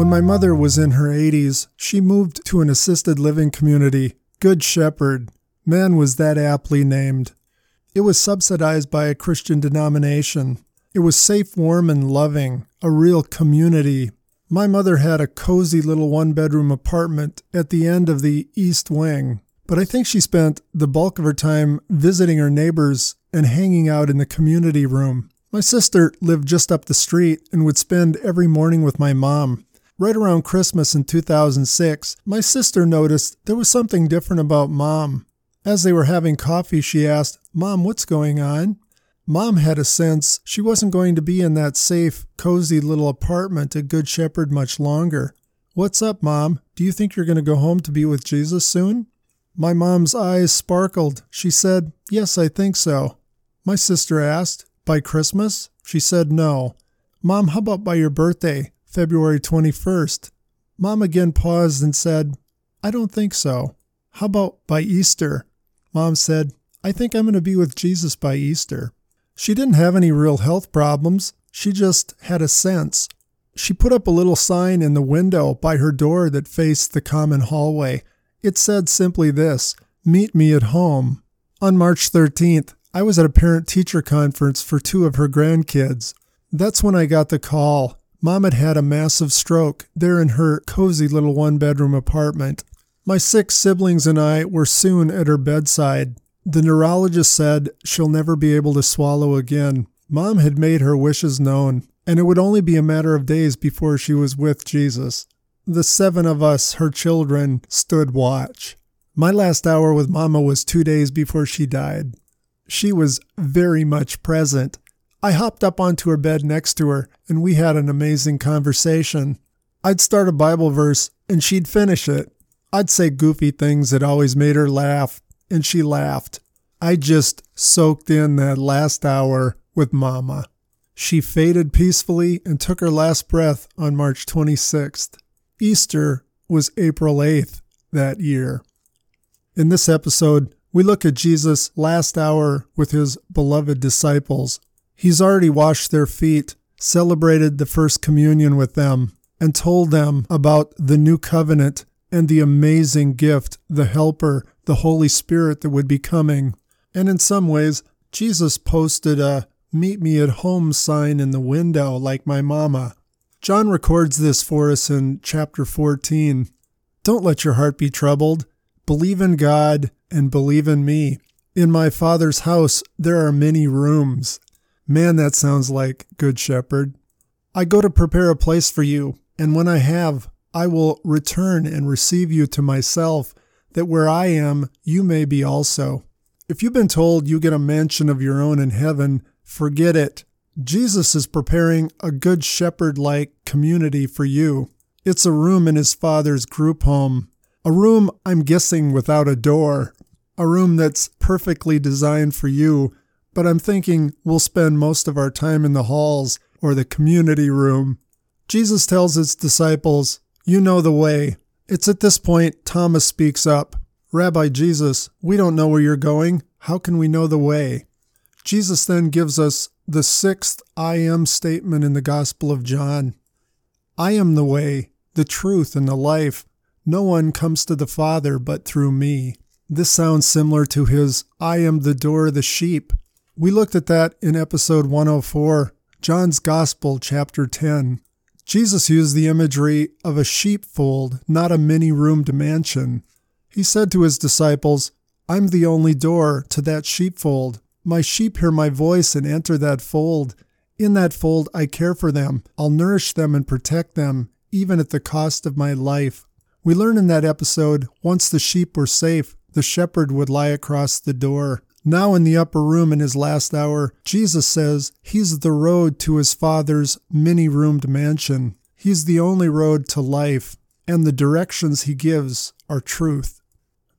When my mother was in her 80s, she moved to an assisted living community, Good Shepherd. Man was that aptly named. It was subsidized by a Christian denomination. It was safe, warm, and loving, a real community. My mother had a cozy little one bedroom apartment at the end of the east wing, but I think she spent the bulk of her time visiting her neighbors and hanging out in the community room. My sister lived just up the street and would spend every morning with my mom. Right around Christmas in 2006, my sister noticed there was something different about Mom. As they were having coffee, she asked, Mom, what's going on? Mom had a sense she wasn't going to be in that safe, cozy little apartment at Good Shepherd much longer. What's up, Mom? Do you think you're going to go home to be with Jesus soon? My mom's eyes sparkled. She said, Yes, I think so. My sister asked, By Christmas? She said, No. Mom, how about by your birthday? February 21st. Mom again paused and said, I don't think so. How about by Easter? Mom said, I think I'm going to be with Jesus by Easter. She didn't have any real health problems. She just had a sense. She put up a little sign in the window by her door that faced the common hallway. It said simply this Meet me at home. On March 13th, I was at a parent teacher conference for two of her grandkids. That's when I got the call. Mom had had a massive stroke there in her cozy little one bedroom apartment. My six siblings and I were soon at her bedside. The neurologist said she'll never be able to swallow again. Mom had made her wishes known, and it would only be a matter of days before she was with Jesus. The seven of us, her children, stood watch. My last hour with Mama was two days before she died. She was very much present. I hopped up onto her bed next to her, and we had an amazing conversation. I'd start a Bible verse, and she'd finish it. I'd say goofy things that always made her laugh, and she laughed. I just soaked in that last hour with Mama. She faded peacefully and took her last breath on March 26th. Easter was April 8th that year. In this episode, we look at Jesus' last hour with his beloved disciples He's already washed their feet, celebrated the first communion with them, and told them about the new covenant and the amazing gift, the Helper, the Holy Spirit that would be coming. And in some ways, Jesus posted a meet me at home sign in the window like my mama. John records this for us in chapter 14. Don't let your heart be troubled. Believe in God and believe in me. In my Father's house there are many rooms. Man, that sounds like Good Shepherd. I go to prepare a place for you, and when I have, I will return and receive you to myself, that where I am, you may be also. If you've been told you get a mansion of your own in heaven, forget it. Jesus is preparing a good shepherd like community for you. It's a room in his father's group home. A room, I'm guessing, without a door. A room that's perfectly designed for you but I'm thinking we'll spend most of our time in the halls or the community room. Jesus tells his disciples, You know the way. It's at this point Thomas speaks up Rabbi Jesus, we don't know where you're going. How can we know the way? Jesus then gives us the sixth I am statement in the Gospel of John I am the way, the truth, and the life. No one comes to the Father but through me. This sounds similar to his I am the door of the sheep we looked at that in episode 104, John's Gospel, chapter 10. Jesus used the imagery of a sheepfold, not a many roomed mansion. He said to his disciples, I'm the only door to that sheepfold. My sheep hear my voice and enter that fold. In that fold, I care for them. I'll nourish them and protect them, even at the cost of my life. We learn in that episode once the sheep were safe, the shepherd would lie across the door. Now, in the upper room in his last hour, Jesus says he's the road to his Father's many roomed mansion. He's the only road to life, and the directions he gives are truth.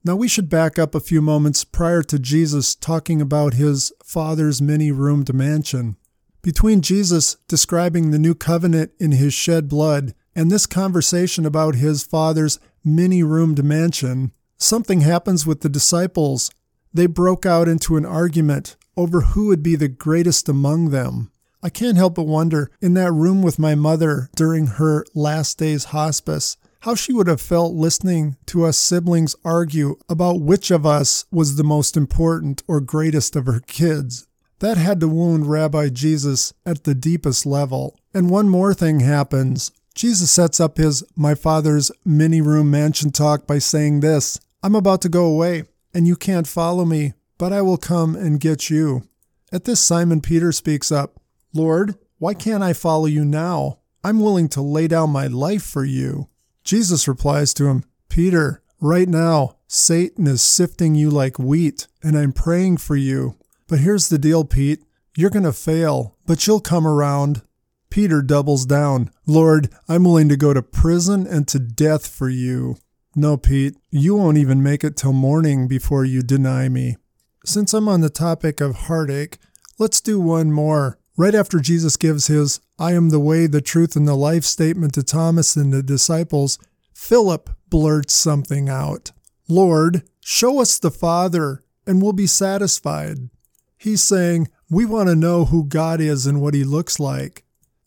Now, we should back up a few moments prior to Jesus talking about his Father's many roomed mansion. Between Jesus describing the new covenant in his shed blood and this conversation about his Father's many roomed mansion, something happens with the disciples they broke out into an argument over who would be the greatest among them. I can't help but wonder in that room with my mother during her last day's hospice, how she would have felt listening to us siblings argue about which of us was the most important or greatest of her kids. That had to wound Rabbi Jesus at the deepest level. And one more thing happens. Jesus sets up his My Father's mini room mansion talk by saying this I'm about to go away, and you can't follow me, but I will come and get you. At this, Simon Peter speaks up Lord, why can't I follow you now? I'm willing to lay down my life for you. Jesus replies to him, Peter, right now, Satan is sifting you like wheat, and I'm praying for you. But here's the deal, Pete. You're going to fail, but you'll come around. Peter doubles down. Lord, I'm willing to go to prison and to death for you. No, Pete, you won't even make it till morning before you deny me. Since I'm on the topic of heartache, let's do one more. Right after Jesus gives his I am the way, the truth, and the life statement to Thomas and the disciples, Philip blurts something out Lord, show us the Father, and we'll be satisfied. He's saying, We want to know who God is and what he looks like.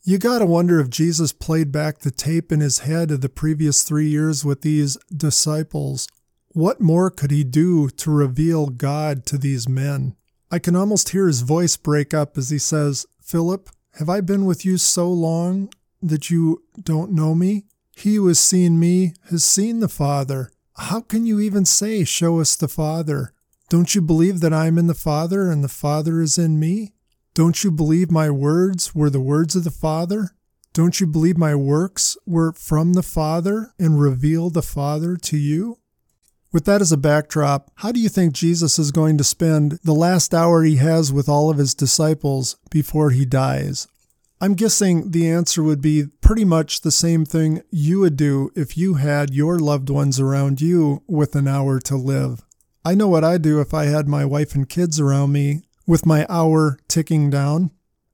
You got to wonder if Jesus played back the tape in his head of the previous three years with these disciples. What more could he do to reveal God to these men? I can almost hear his voice break up as he says, Philip, have I been with you so long that you don't know me? He who has seen me has seen the Father. How can you even say, Show us the Father? Don't you believe that I am in the Father and the Father is in me? Don't you believe my words were the words of the Father? Don't you believe my works were from the Father and reveal the Father to you? With that as a backdrop, how do you think Jesus is going to spend the last hour he has with all of his disciples before he dies? I'm guessing the answer would be pretty much the same thing you would do if you had your loved ones around you with an hour to live. I know what I'd do if I had my wife and kids around me with my hour ticking down,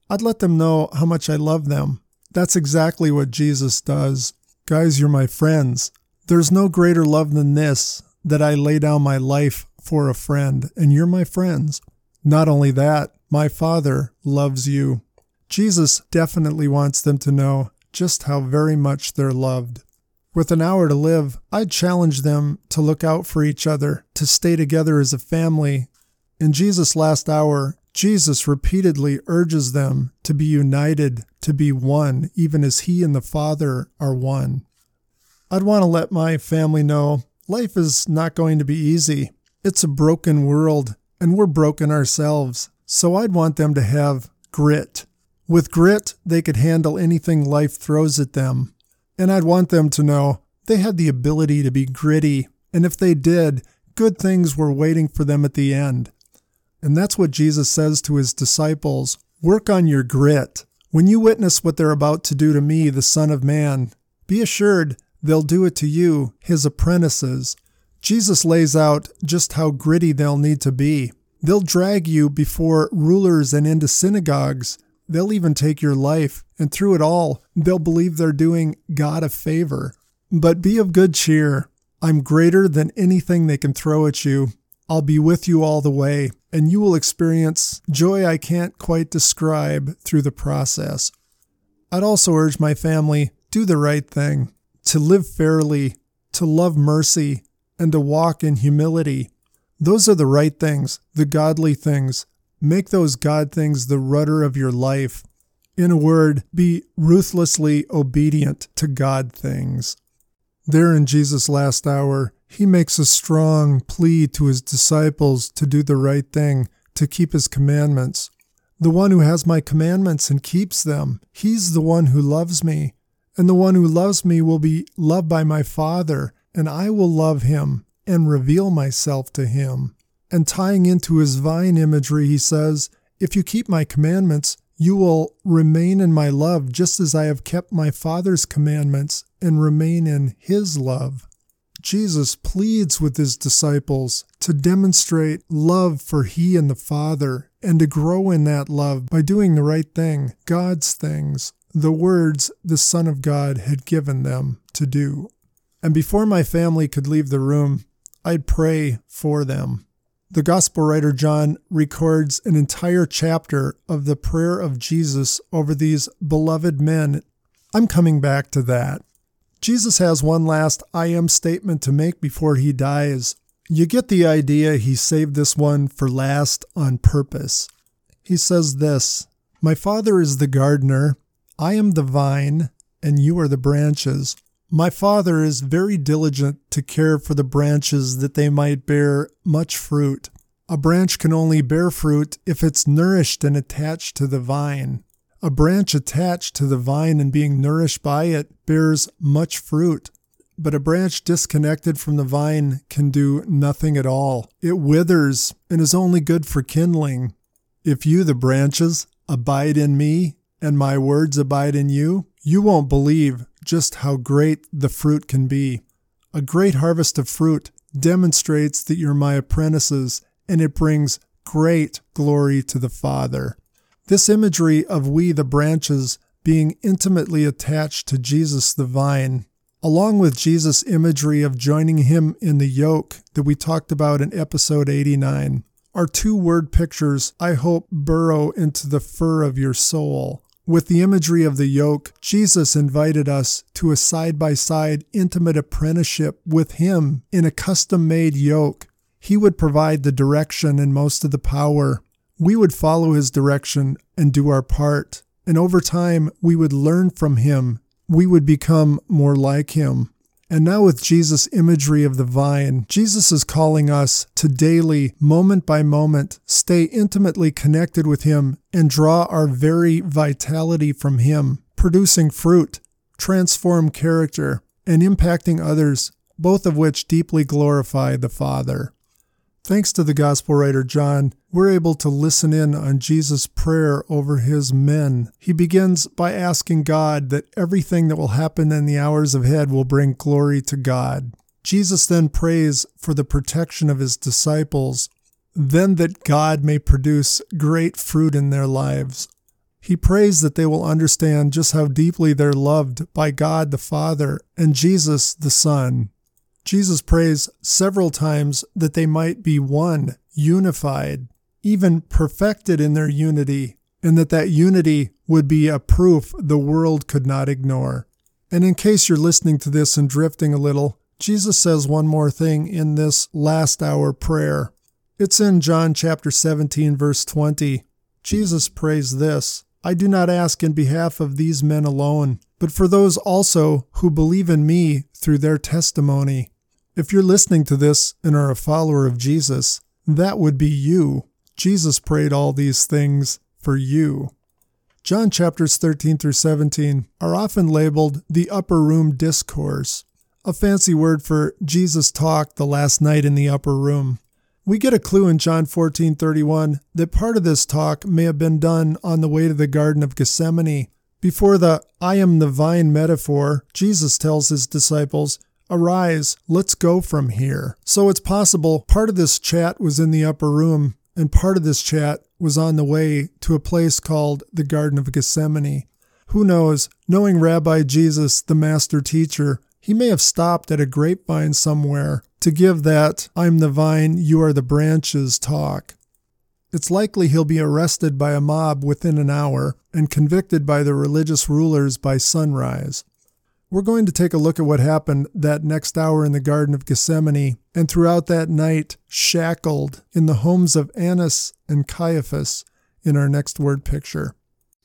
I'd let them know how much I love them. That's exactly what Jesus does. Guys, you're my friends. There's no greater love than this that I lay down my life for a friend, and you're my friends. Not only that, my Father loves you. Jesus definitely wants them to know just how very much they're loved. With an hour to live, I'd challenge them to look out for each other, to stay together as a family, in Jesus' last hour, Jesus repeatedly urges them to be united, to be one, even as He and the Father are one. I'd want to let my family know life is not going to be easy. It's a broken world, and we're broken ourselves. So I'd want them to have grit. With grit, they could handle anything life throws at them. And I'd want them to know they had the ability to be gritty, and if they did, good things were waiting for them at the end. And that's what Jesus says to his disciples work on your grit. When you witness what they're about to do to me, the Son of Man, be assured they'll do it to you, his apprentices. Jesus lays out just how gritty they'll need to be. They'll drag you before rulers and into synagogues. They'll even take your life, and through it all, they'll believe they're doing God a favor. But be of good cheer. I'm greater than anything they can throw at you. I'll be with you all the way, and you will experience joy I can't quite describe through the process. I'd also urge my family do the right thing, to live fairly, to love mercy, and to walk in humility. Those are the right things, the godly things. Make those God things the rudder of your life. In a word, be ruthlessly obedient to God things. There in Jesus' last hour, he makes a strong plea to his disciples to do the right thing, to keep his commandments. The one who has my commandments and keeps them, he's the one who loves me. And the one who loves me will be loved by my Father, and I will love him and reveal myself to him. And tying into his vine imagery, he says, If you keep my commandments, you will remain in my love, just as I have kept my Father's commandments and remain in his love. Jesus pleads with his disciples to demonstrate love for he and the Father and to grow in that love by doing the right thing, God's things, the words the Son of God had given them to do. And before my family could leave the room, I'd pray for them. The Gospel writer John records an entire chapter of the prayer of Jesus over these beloved men. I'm coming back to that. Jesus has one last I am statement to make before he dies. You get the idea he saved this one for last on purpose. He says this My Father is the gardener, I am the vine, and you are the branches. My Father is very diligent to care for the branches that they might bear much fruit. A branch can only bear fruit if it's nourished and attached to the vine. A branch attached to the vine and being nourished by it bears much fruit, but a branch disconnected from the vine can do nothing at all. It withers and is only good for kindling. If you, the branches, abide in me, and my words abide in you, you won't believe just how great the fruit can be. A great harvest of fruit demonstrates that you're my apprentices, and it brings great glory to the Father. This imagery of we, the branches, being intimately attached to Jesus, the vine, along with Jesus' imagery of joining him in the yoke that we talked about in episode 89, are two word pictures I hope burrow into the fur of your soul. With the imagery of the yoke, Jesus invited us to a side by side intimate apprenticeship with Him in a custom made yoke. He would provide the direction and most of the power, we would follow his direction and do our part. And over time, we would learn from him. We would become more like him. And now, with Jesus' imagery of the vine, Jesus is calling us to daily, moment by moment, stay intimately connected with Him and draw our very vitality from Him, producing fruit, transform character, and impacting others, both of which deeply glorify the Father. Thanks to the gospel writer John, we're able to listen in on Jesus' prayer over his men. He begins by asking God that everything that will happen in the hours ahead will bring glory to God. Jesus then prays for the protection of his disciples, then that God may produce great fruit in their lives. He prays that they will understand just how deeply they're loved by God the Father and Jesus the Son. Jesus prays several times that they might be one, unified, even perfected in their unity, and that that unity would be a proof the world could not ignore. And in case you're listening to this and drifting a little, Jesus says one more thing in this last hour prayer. It's in John chapter 17 verse 20. Jesus prays this, I do not ask in behalf of these men alone, but for those also who believe in me through their testimony. If you're listening to this and are a follower of Jesus, that would be you. Jesus prayed all these things for you. John chapters 13 through 17 are often labeled the upper room discourse, a fancy word for Jesus' talk the last night in the upper room. We get a clue in John 14:31 that part of this talk may have been done on the way to the garden of Gethsemane before the I am the vine metaphor, Jesus tells his disciples, Arise, let's go from here. So it's possible part of this chat was in the upper room, and part of this chat was on the way to a place called the Garden of Gethsemane. Who knows, knowing Rabbi Jesus, the master teacher, he may have stopped at a grapevine somewhere to give that I'm the vine, you are the branches talk. It's likely he'll be arrested by a mob within an hour and convicted by the religious rulers by sunrise. We're going to take a look at what happened that next hour in the Garden of Gethsemane and throughout that night, shackled in the homes of Annas and Caiaphas in our next word picture.